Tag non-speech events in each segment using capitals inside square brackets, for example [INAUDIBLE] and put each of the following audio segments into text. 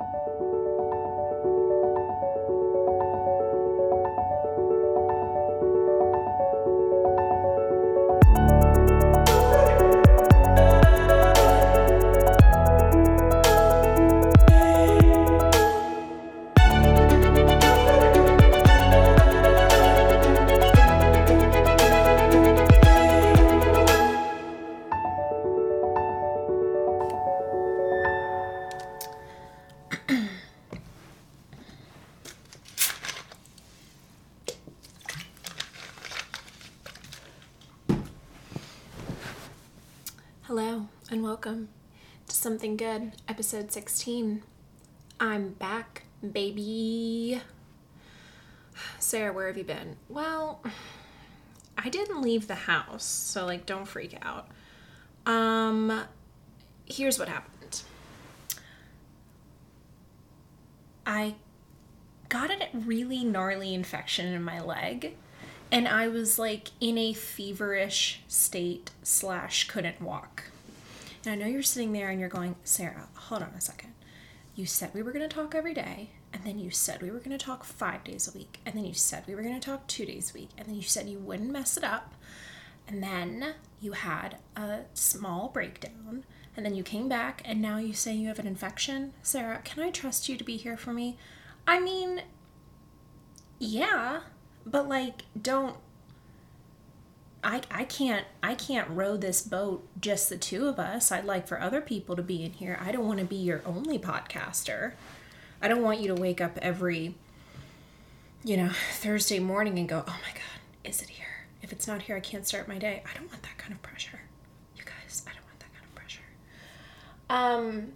Hello, Episode 16. I'm back, baby. Sarah, where have you been? Well, I didn't leave the house, so like don't freak out. Um here's what happened. I got a really gnarly infection in my leg and I was like in a feverish state slash couldn't walk. And I know you're sitting there and you're going, Sarah, hold on a second. You said we were going to talk every day, and then you said we were going to talk five days a week, and then you said we were going to talk two days a week, and then you said you wouldn't mess it up, and then you had a small breakdown, and then you came back, and now you say you have an infection. Sarah, can I trust you to be here for me? I mean, yeah, but like, don't I, I can't I can't row this boat just the two of us. I'd like for other people to be in here. I don't want to be your only podcaster. I don't want you to wake up every you know, Thursday morning and go, "Oh my god, is it here? If it's not here, I can't start my day." I don't want that kind of pressure. You guys, I don't want that kind of pressure. Um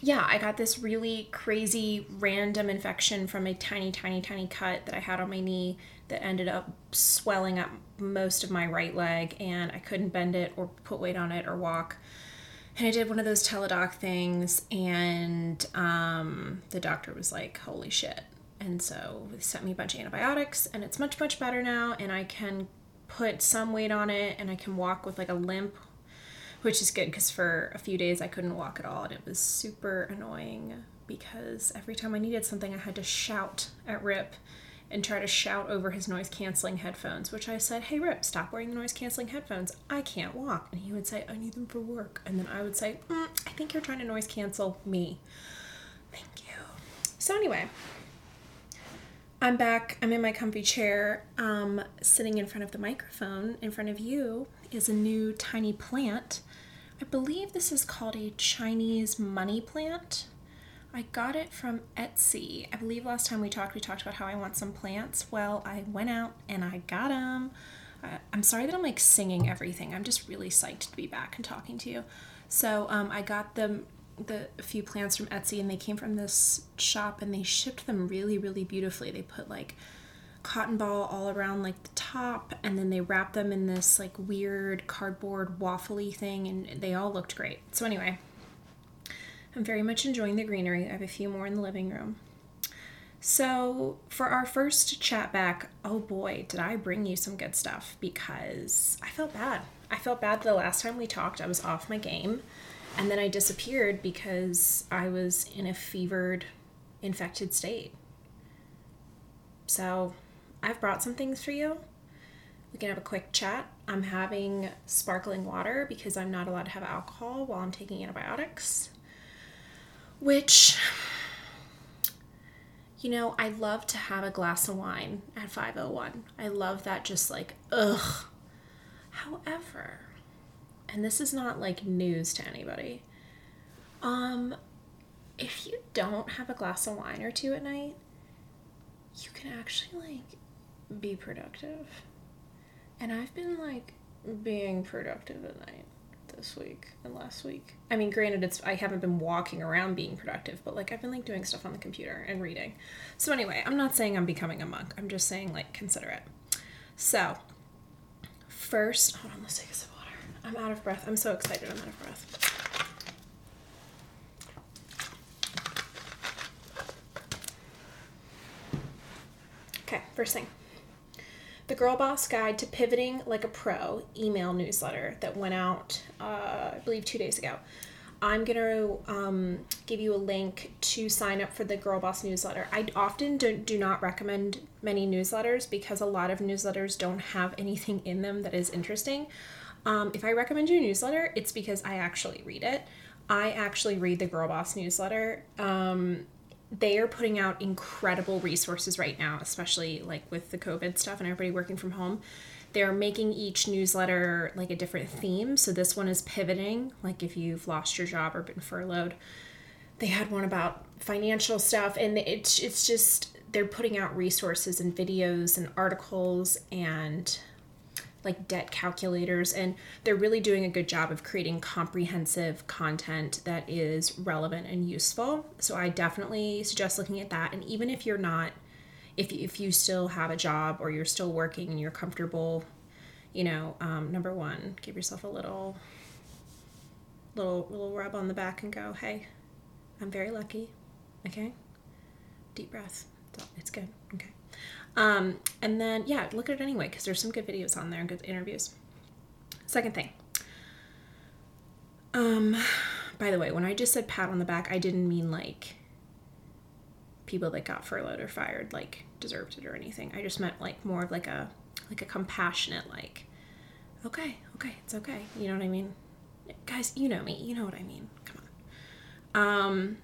yeah, I got this really crazy random infection from a tiny, tiny, tiny cut that I had on my knee that ended up swelling up most of my right leg, and I couldn't bend it or put weight on it or walk. And I did one of those teledoc things, and um, the doctor was like, Holy shit. And so they sent me a bunch of antibiotics, and it's much, much better now, and I can put some weight on it, and I can walk with like a limp which is good because for a few days I couldn't walk at all and it was super annoying because every time I needed something I had to shout at Rip and try to shout over his noise canceling headphones, which I said, Hey Rip, stop wearing the noise canceling headphones. I can't walk. And he would say, I need them for work. And then I would say, mm, I think you're trying to noise cancel me. Thank you. So, anyway, I'm back. I'm in my comfy chair, um, sitting in front of the microphone. In front of you is a new tiny plant I believe this is called a Chinese money plant. I got it from Etsy. I believe last time we talked, we talked about how I want some plants. Well, I went out and I got them. Uh, I'm sorry that I'm like singing everything. I'm just really psyched to be back and talking to you. So um, I got them the few plants from Etsy and they came from this shop and they shipped them really really beautifully. They put like cotton ball all around like the top and then they wrapped them in this like weird cardboard waffly thing and they all looked great. So anyway, I'm very much enjoying the greenery. I have a few more in the living room. So, for our first chat back, oh boy, did I bring you some good stuff because I felt bad. I felt bad the last time we talked, I was off my game and then I disappeared because I was in a fevered, infected state. So, I've brought some things for you. We can have a quick chat. I'm having sparkling water because I'm not allowed to have alcohol while I'm taking antibiotics. Which, you know, I love to have a glass of wine at 501. I love that just like, ugh. However, and this is not like news to anybody, um, if you don't have a glass of wine or two at night, you can actually like be productive. And I've been like being productive at night this week and last week. I mean, granted, it's I haven't been walking around being productive, but like I've been like doing stuff on the computer and reading. So anyway, I'm not saying I'm becoming a monk. I'm just saying like consider it. So first, hold on, let's take a sip of water. I'm out of breath. I'm so excited. I'm out of breath. Okay, first thing the Girl Boss Guide to Pivoting Like a Pro email newsletter that went out, uh, I believe, two days ago. I'm going to um, give you a link to sign up for the Girl Boss newsletter. I often do, do not recommend many newsletters because a lot of newsletters don't have [LAUGHS] anything in them that is interesting. Um, if I recommend you a newsletter, it's because I actually read it. I actually read the Girl Boss newsletter. Um, they are putting out incredible resources right now, especially like with the COVID stuff and everybody working from home. They're making each newsletter like a different theme. So this one is pivoting, like if you've lost your job or been furloughed. They had one about financial stuff, and it's it's just they're putting out resources and videos and articles and like debt calculators and they're really doing a good job of creating comprehensive content that is relevant and useful so i definitely suggest looking at that and even if you're not if, if you still have a job or you're still working and you're comfortable you know um, number one give yourself a little little little rub on the back and go hey i'm very lucky. Okay? Deep breath. It's good. Okay. Um, and then, yeah, look at it anyway because there's some good videos on there and good interviews. Second thing. Um, by the way, when I just said pat on the back, I didn't mean like people that got furloughed or fired like deserved it or anything. I just meant like more of like a like a compassionate like okay, okay, it's okay. You know what I mean? Guys, you know me. You know what I mean. Come on. Um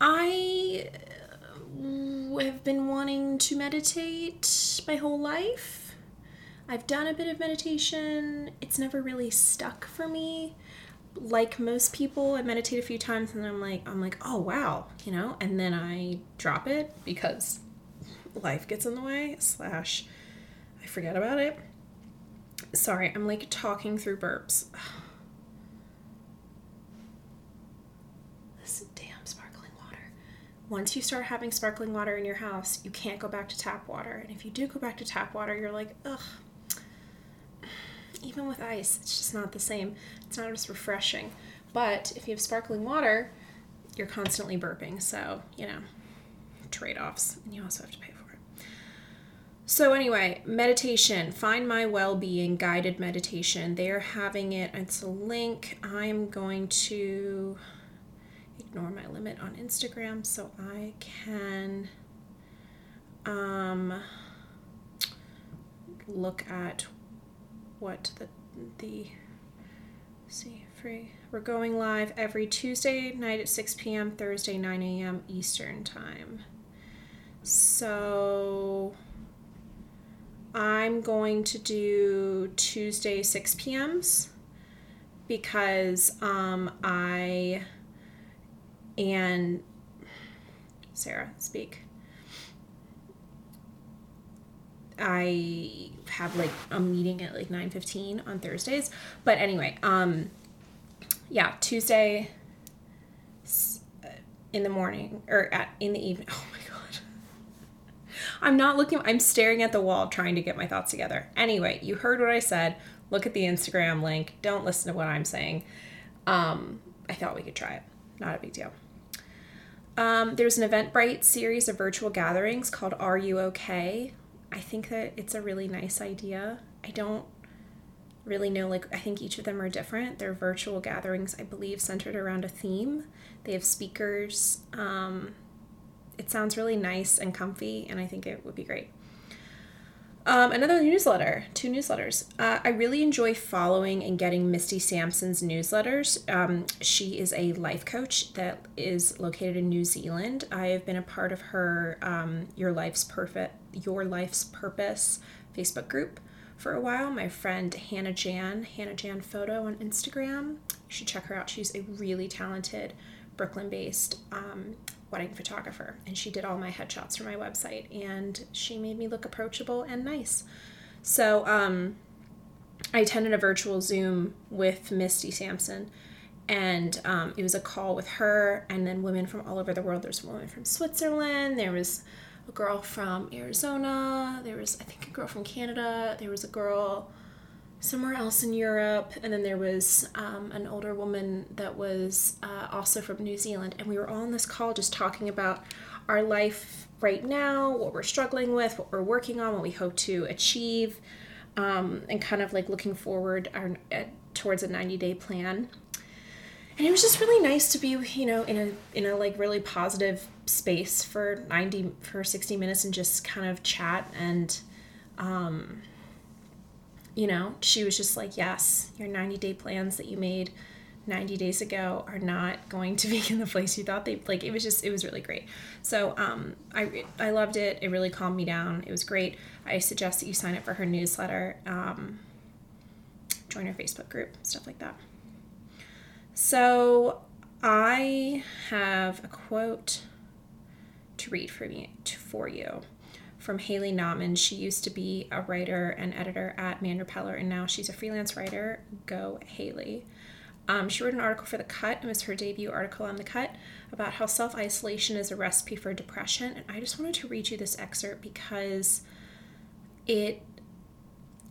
I have been wanting to meditate my whole life. I've done a bit of meditation. It's never really stuck for me. Like most people, I meditate a few times and I'm like, I'm like, oh wow, you know, and then I drop it because life gets in the way, slash, I forget about it. Sorry, I'm like talking through burps. [SIGHS] This damn sparkling water. Once you start having sparkling water in your house, you can't go back to tap water. And if you do go back to tap water, you're like, ugh. Even with ice, it's just not the same. It's not as refreshing. But if you have sparkling water, you're constantly burping. So, you know, trade offs. And you also have to pay for it. So, anyway, meditation, Find My Well Being guided meditation. They're having it. It's a link. I'm going to ignore my limit on Instagram so I can um, look at what the the see free we're going live every Tuesday night at 6 p.m. Thursday 9 a.m. Eastern time so I'm going to do Tuesday 6 p.m.s because um, I and Sarah, speak. I have like a meeting at like 9:15 on Thursdays. But anyway, um yeah, Tuesday uh, in the morning or at in the evening. [LAUGHS] Oh my god. I'm not looking I'm staring at the wall trying to get my thoughts together. Anyway, you heard what I said. Look at the Instagram link. Don't listen to what I'm saying. Um I thought we could try it. Not a big deal. Um, there's an Eventbrite series of virtual gatherings called Are You Okay? I think that it's a really nice idea. I don't really know, like, I think each of them are different. They're virtual gatherings, I believe, centered around a theme. They have speakers. Um, it sounds really nice and comfy, and I think it would be great. Um, another newsletter, two newsletters. Uh, I really enjoy following and getting Misty Sansom's newsletters. Um, she is a life coach that is located in New Zealand. I have been a part of her um, Your Life's Perfect, Your Life's Purpose Facebook group for a while. My friend Hannah Jan, Hannah Jan Photo on Instagram. You should check her out. She's a really talented Brooklyn-based um, wedding photographer and she did all my headshots for my website and she made me look approachable and nice. So um, I attended a virtual Zoom with Misty Sansom and um, it was a call with her and then women from all over the world. There's a woman from Switzerland, there was a girl from Arizona, there was I think a girl from Canada, there was a girl somewhere else in Europe, and then there was um, an older woman that was uh, also from New Zealand, and we were all on this call just talking about our life right now, what we're struggling with, what we're working on, what we hope to achieve, um, and kind of like looking forward our, uh, towards a 90 day plan. and it was just really nice to be you know in a in a like really positive space for 90 for 60 minutes and just kind of chat and um you know she was just like yes your 90 day plans that you made 90 days ago are not going to be in the place you thought they like it was just it was really great. So um i i loved it. It really calmed me down. It was great. I suggest that you sign up for her newsletter um join her facebook group stuff like that. So i have a quote to read for me for you from Haley Nahman. She used to be a writer and editor at Man Repeller, and now she's a freelance writer. Go Haley. Um, she wrote an article for The Cut. It was her debut article on The Cut about how self isolation is a recipe for depression. And I just wanted to read you this excerpt because it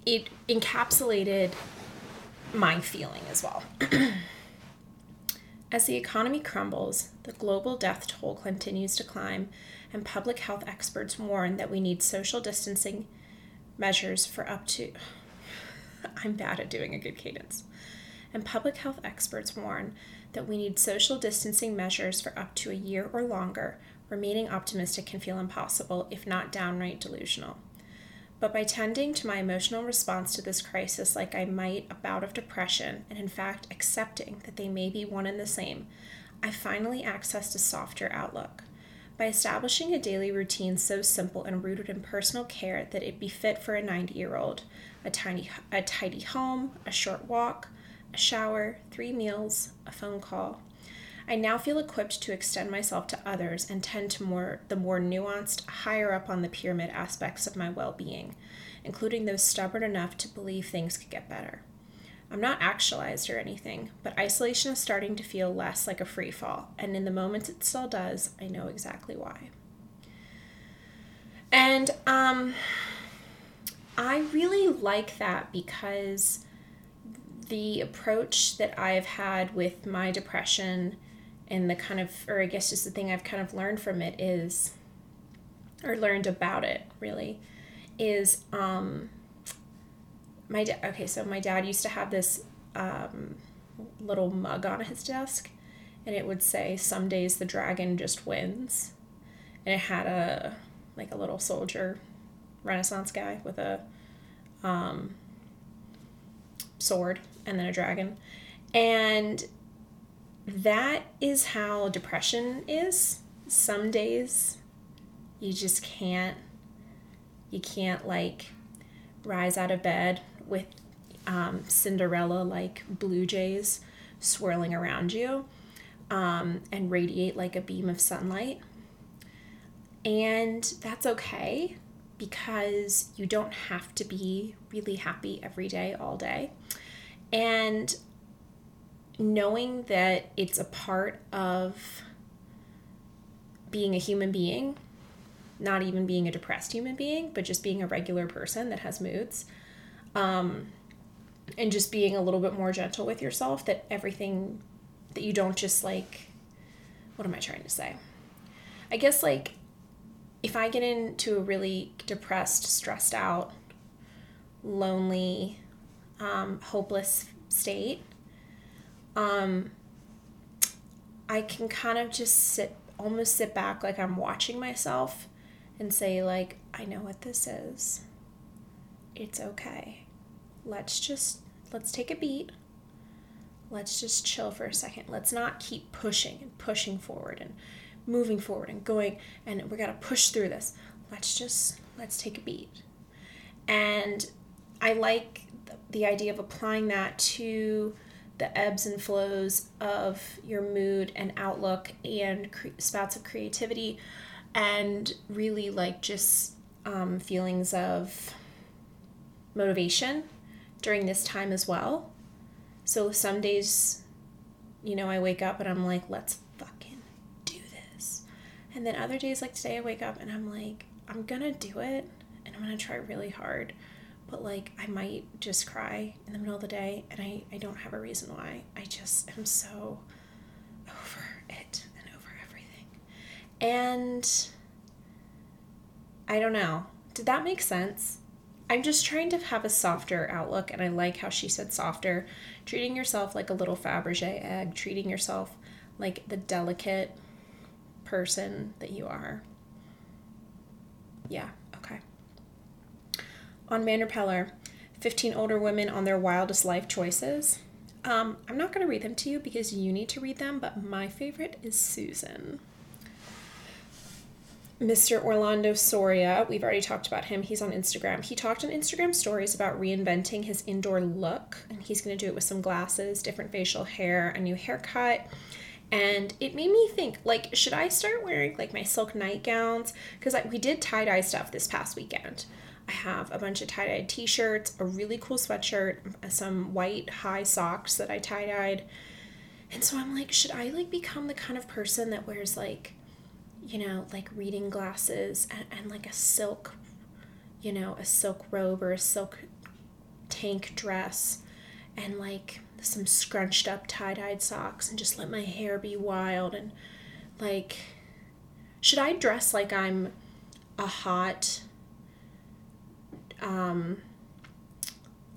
it encapsulated my feeling as well. [CLEARS THROAT] as the economy crumbles, the global death toll continues to climb, and public health experts warn that we need social distancing measures for up to. [SIGHS] I'm bad at doing a good cadence. And public health experts warn that we need social distancing measures for up to a year or longer. Remaining optimistic can feel impossible, if not downright delusional. But by tending to my emotional response to this crisis like I might a bout of depression, and in fact accepting that they may be one and the same, I finally accessed a softer outlook. By establishing a daily routine so simple and rooted in personal care that it be fit for a 90 year old, a tiny a tidy home, a short walk, a shower, three meals, a phone call. I now feel equipped to extend myself to others and tend to more the more nuanced, higher up on the pyramid aspects of my well-being, including those stubborn enough to believe things could get better. I'm not actualized or anything, but isolation is starting to feel less like a free fall, and in the moments it still does, I know exactly why. And um, I really like that because the approach that I've had with my depression and the kind of, or I guess just the thing I've kind of learned from it is, or learned about it really, is um, my dad okay so my dad used to have this um, little mug on his desk and it would say some days the dragon just wins. And it had a like a little soldier renaissance guy with a um, sword and then a dragon. And that is how depression is. Some days you just can't you can't like rise out of bed with um, Cinderella like blue jays swirling around you um, and radiate like a beam of sunlight. And that's okay because you don't have to be really happy every day, all day. And knowing that it's a part of being a human being, not even being a depressed human being, but just being a regular person that has moods um, and just being a little bit more gentle with yourself that everything that you don't just like what am i trying to say i guess like if i get into a really depressed stressed out lonely um, hopeless state um, i can kind of just sit almost sit back like i'm watching myself and say like i know what this is it's okay. Let's just let's take a beat. Let's just chill for a second. Let's not keep pushing and pushing forward and moving forward and going and we got to push through this. Let's just let's take a beat. And I like the idea of applying that to the ebbs and flows of your mood and outlook and cre- spouts of creativity and really like just um, feelings of motivation during this time as well. So some days, you know, I wake up and I'm like, let's fucking do this. And then other days, like today, I wake up and I'm like, I'm gonna do it and I'm gonna try really hard. But like, I might just cry in the middle of the day and I, I don't have a reason why. I just am so over it and over everything. And I don't know. Did that make sense? I'm just trying to have a softer outlook, and I like how she said softer. Treating yourself like a little Fabergé egg, treating yourself like the delicate person that you are. Yeah, okay. On Man Repeller, 15 older women on their wildest life choices. Um, I'm not going to read them to you because you need to read them, but my favorite is Susan. Mr. Orlando Soria, we've already talked about him. He's on Instagram. He talked on Instagram stories about reinventing his indoor look, and he's going to do it with some glasses, different facial hair, a new haircut. And it made me think, like, should I start wearing like my silk nightgowns? Because we did tie dye stuff this past weekend. I have a bunch of tie dyed t shirts, a really cool sweatshirt, uh, some white high socks that I tie dyed. And so I'm like, should I like become the kind of person that wears like, you know, like reading glasses and, and like a silk, you know, a silk robe or a silk tank dress and like some scrunched up tie dyed socks and just let my hair be wild and like, should I dress like I'm a hot um,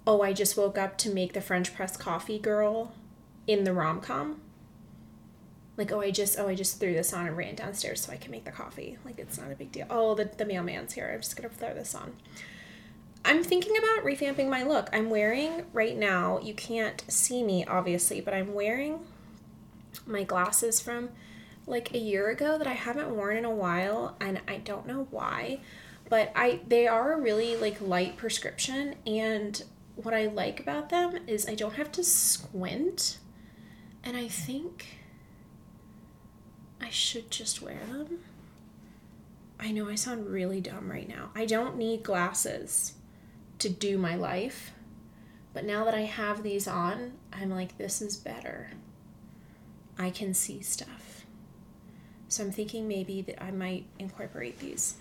oh, I just woke up to make the French press coffee girl in the rom com. Like, oh, I just, oh, I just threw this on and ran downstairs so I can make the coffee. Like, it's not a big deal. Oh, the, the mailman's here. I'm just gonna throw this on. I'm thinking about revamping my look. I'm wearing right now, you can't see me obviously, but I'm wearing my glasses from like a year ago that I haven't worn in a while and I don't know why but I they are a really like light prescription and what I like about them is I don't have to squint and I think I should just wear them. I know I sound really dumb right now. I don't need glasses to do my life. But now that I have these on, I'm like, this is better. I can see stuff. So I'm thinking maybe that I might incorporate these.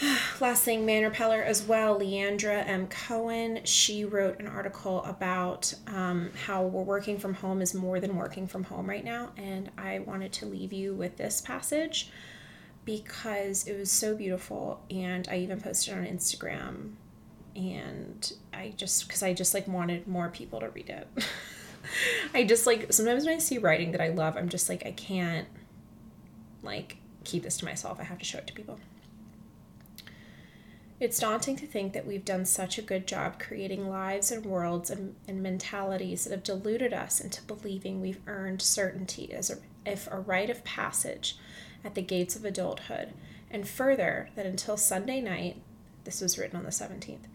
[SIGHS] last thing, Man Repeller as well. Leandra M. Cohen, she wrote an article about um, how we're working from home is more than working from home right now. And I wanted to leave you with this passage because it was so beautiful. And I even posted on Instagram. And I just, because I just like wanted more people to read it. [LAUGHS] I just like, sometimes when I see writing that I love, I'm just like, I can't like keep this to myself. I have to show it to people. It's daunting to think that we've done such a good job creating lives and worlds and, and mentalities that have deluded us into believing we've earned certainty as a, if a rite of passage at the gates of adulthood, and further, that until Sunday night, this was written on the 17th,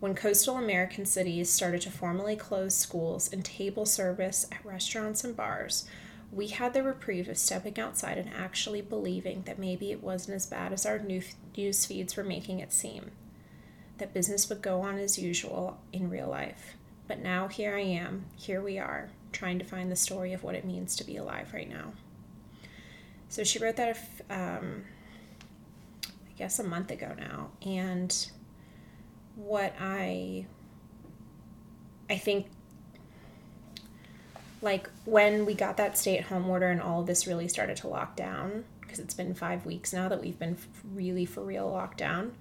when coastal American cities started to formally close schools and table service at restaurants and bars, we had the reprieve of stepping outside and actually believing that maybe it wasn't as bad as our news feeds were making it seem. That business would go on as usual in real life. But now here I am, here we are, trying to find the story of what it means to be alive right now. So she wrote that, um, I guess, a month ago now. And what I, I think like when we got that stay at home order and all of this really started to lock down because it's been five weeks now that we've been really for real locked down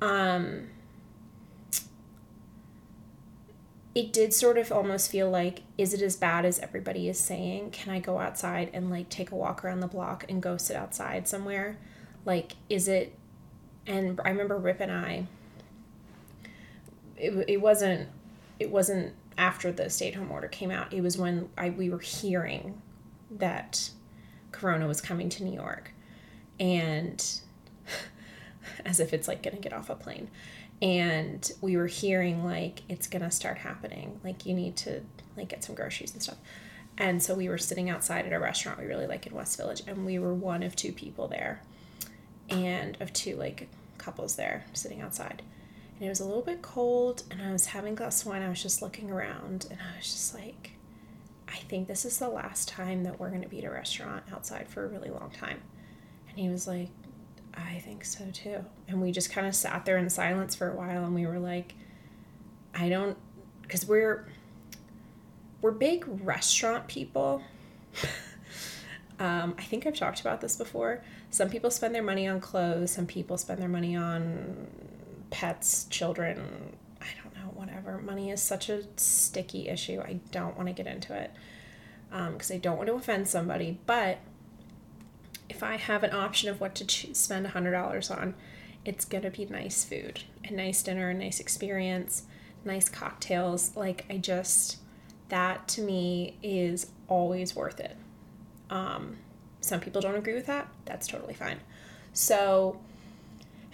um it did sort of almost feel like is it as bad as everybody is saying? Can i go outside and like take a walk around the block and go sit outside somewhere? Like is it and i remember rip and i it, it wasn't it wasn't after the stay at home order came out, it was when I, we were hearing that Corona was coming to New York. And [LAUGHS] as if it's like going to get off a plane. And we were hearing like it's going to start happening. Like you need to like get some groceries and stuff. And so we were sitting outside at a restaurant we really like in West Village and we were one of two people there and of two like couples there sitting outside and it was a little bit cold and I was having glass of wine. I was just looking around and I was just like, I think this is the last time that we're going to be at a restaurant outside for a really long time. And he was like, I think so too. And we just kind of sat there in silence for a while and we were like, I don't, because we're, we're big restaurant people. [LAUGHS] um, I think I've talked about this before. Some people spend their money on clothes, some people spend their money on pets, children, I don't know, whatever. Money is such a sticky issue. I don't want to get into it because um, I don't want to offend somebody. But if I have an option of what to choose, spend $100 on, it's going to be nice food, a nice dinner, a nice experience, nice cocktails. Like, I just, that to me is always worth it. Um, some people don't agree with that. That's totally fine. So,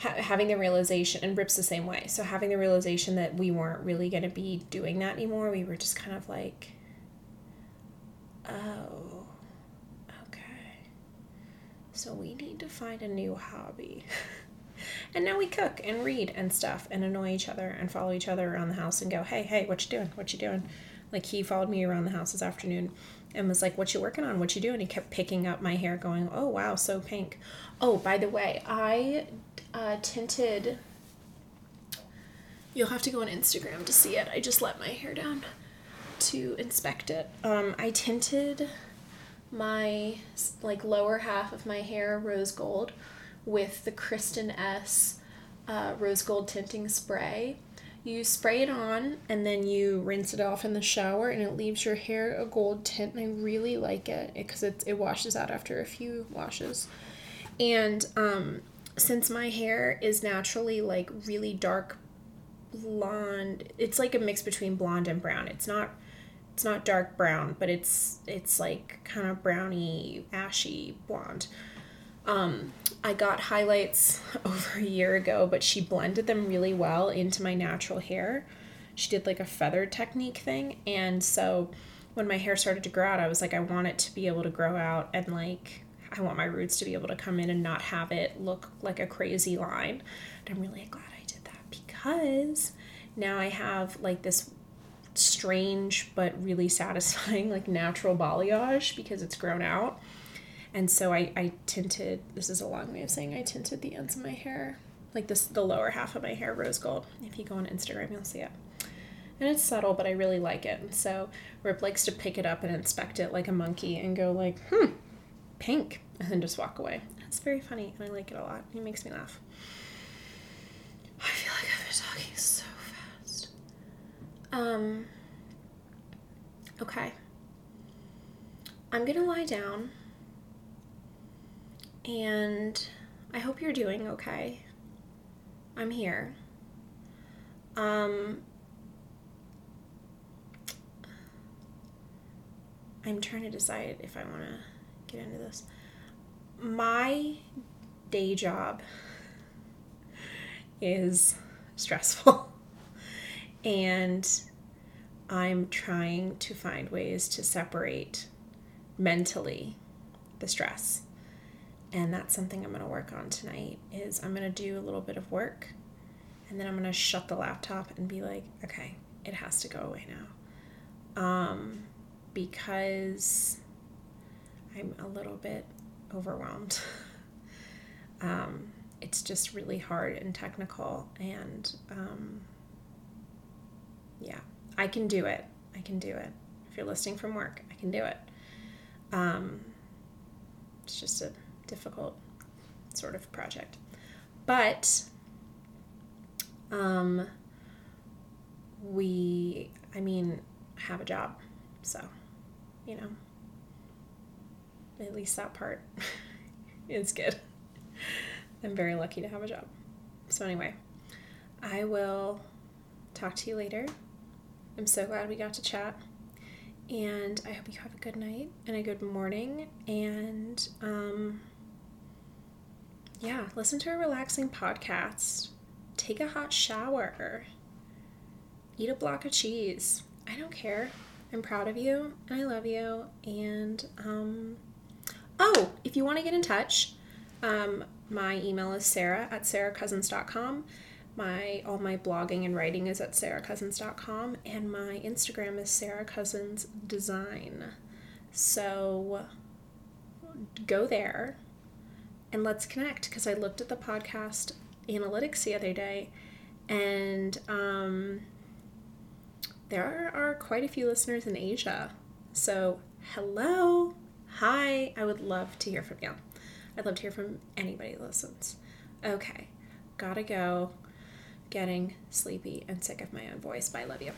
ha- having the realization, and Rip's the same way. So, having the realization that we weren't really going to be doing that anymore, we were just kind of like, oh, okay. So, we need to find a new hobby. [LAUGHS] and now we cook and read and stuff and annoy each other and follow each other around the house and go, hey, hey, what you doing? What you doing? Like he followed me around the house this afternoon and was like, "What you working on? What you doing?" He kept picking up my hair, going, "Oh wow, so pink." Oh, by the way, I uh, tinted. You'll have to go on Instagram to see it. I just let my hair down to inspect it. Um, I tinted my like lower half of my hair rose gold with the Kristin Ess uh, rose gold tinting spray you spray it on and then you rinse it off in the shower and it leaves your hair a gold tint and I really like it because it, it washes out after a few washes. And um, since my hair is naturally like really dark blonde, it's like a mix between blonde and brown. It's not it's not dark brown, but it's it's like kind of browny, ashy blonde. Um, I got highlights [LAUGHS] over a year ago, but she blended them really well into my natural hair. She did like a feather technique thing. And so when my hair started to grow out, I was like, I want it to be able to grow out and like, I want my roots to be able to come in and not have it look like a crazy line. And I'm really glad I did that because now I have like this strange but really satisfying like natural balayage because it's grown out. And so I, I tinted this is a long way of saying I tinted the ends of my hair like this the lower half of my hair rose gold. If you go on Instagram you'll see it. And it's subtle but I really like it. And so Rip likes to pick it up and inspect it like a monkey and go like hmm pink [LAUGHS] and then just walk away it's very funny and I like it a lot it makes me laugh I feel like I've been talking so fast um okay I'm gonna lie down and I hope you're doing okay. I'm here. Um, I'm trying to decide if I want to get into this. My day job is stressful, [LAUGHS] and I'm trying to find ways to separate mentally the stress. And that's something i'm going to work on tonight is i'm going to do a little bit of work and then i'm going to shut the laptop and be like okay it has to go away now. Um, because i'm a little bit overwhelmed [LAUGHS] um, it's just really hard and technical and um, yeah i can do it i can do it if you're listening from work i can do it um, it's just a difficult sort of project. But um, we, I mean, have a job. So, you know, at least that part [LAUGHS] is good. I'm very lucky to have a job. So, anyway, I will talk to you later. I'm so glad we got to chat. And I hope you have a good night and a good morning. And, um, yeah, listen to a relaxing podcast, take a hot shower, eat a block of cheese. I don't care. I'm proud of you and I love you. And, um, oh, if you want to get in touch, um, my email is sarah at sarahcousins.com. My all my blogging and writing is at sarahcousins.com, and my Instagram is sarahcousinsdesign. So go there and let's connect because I looked at the podcast analytics the other day and um, there are quite a few listeners in Asia. So, hello, Hi, I would love to hear from you. I'd love to hear from anybody that listens. Okay, gotta go. Getting sleepy and sick of my own voice. but I love you.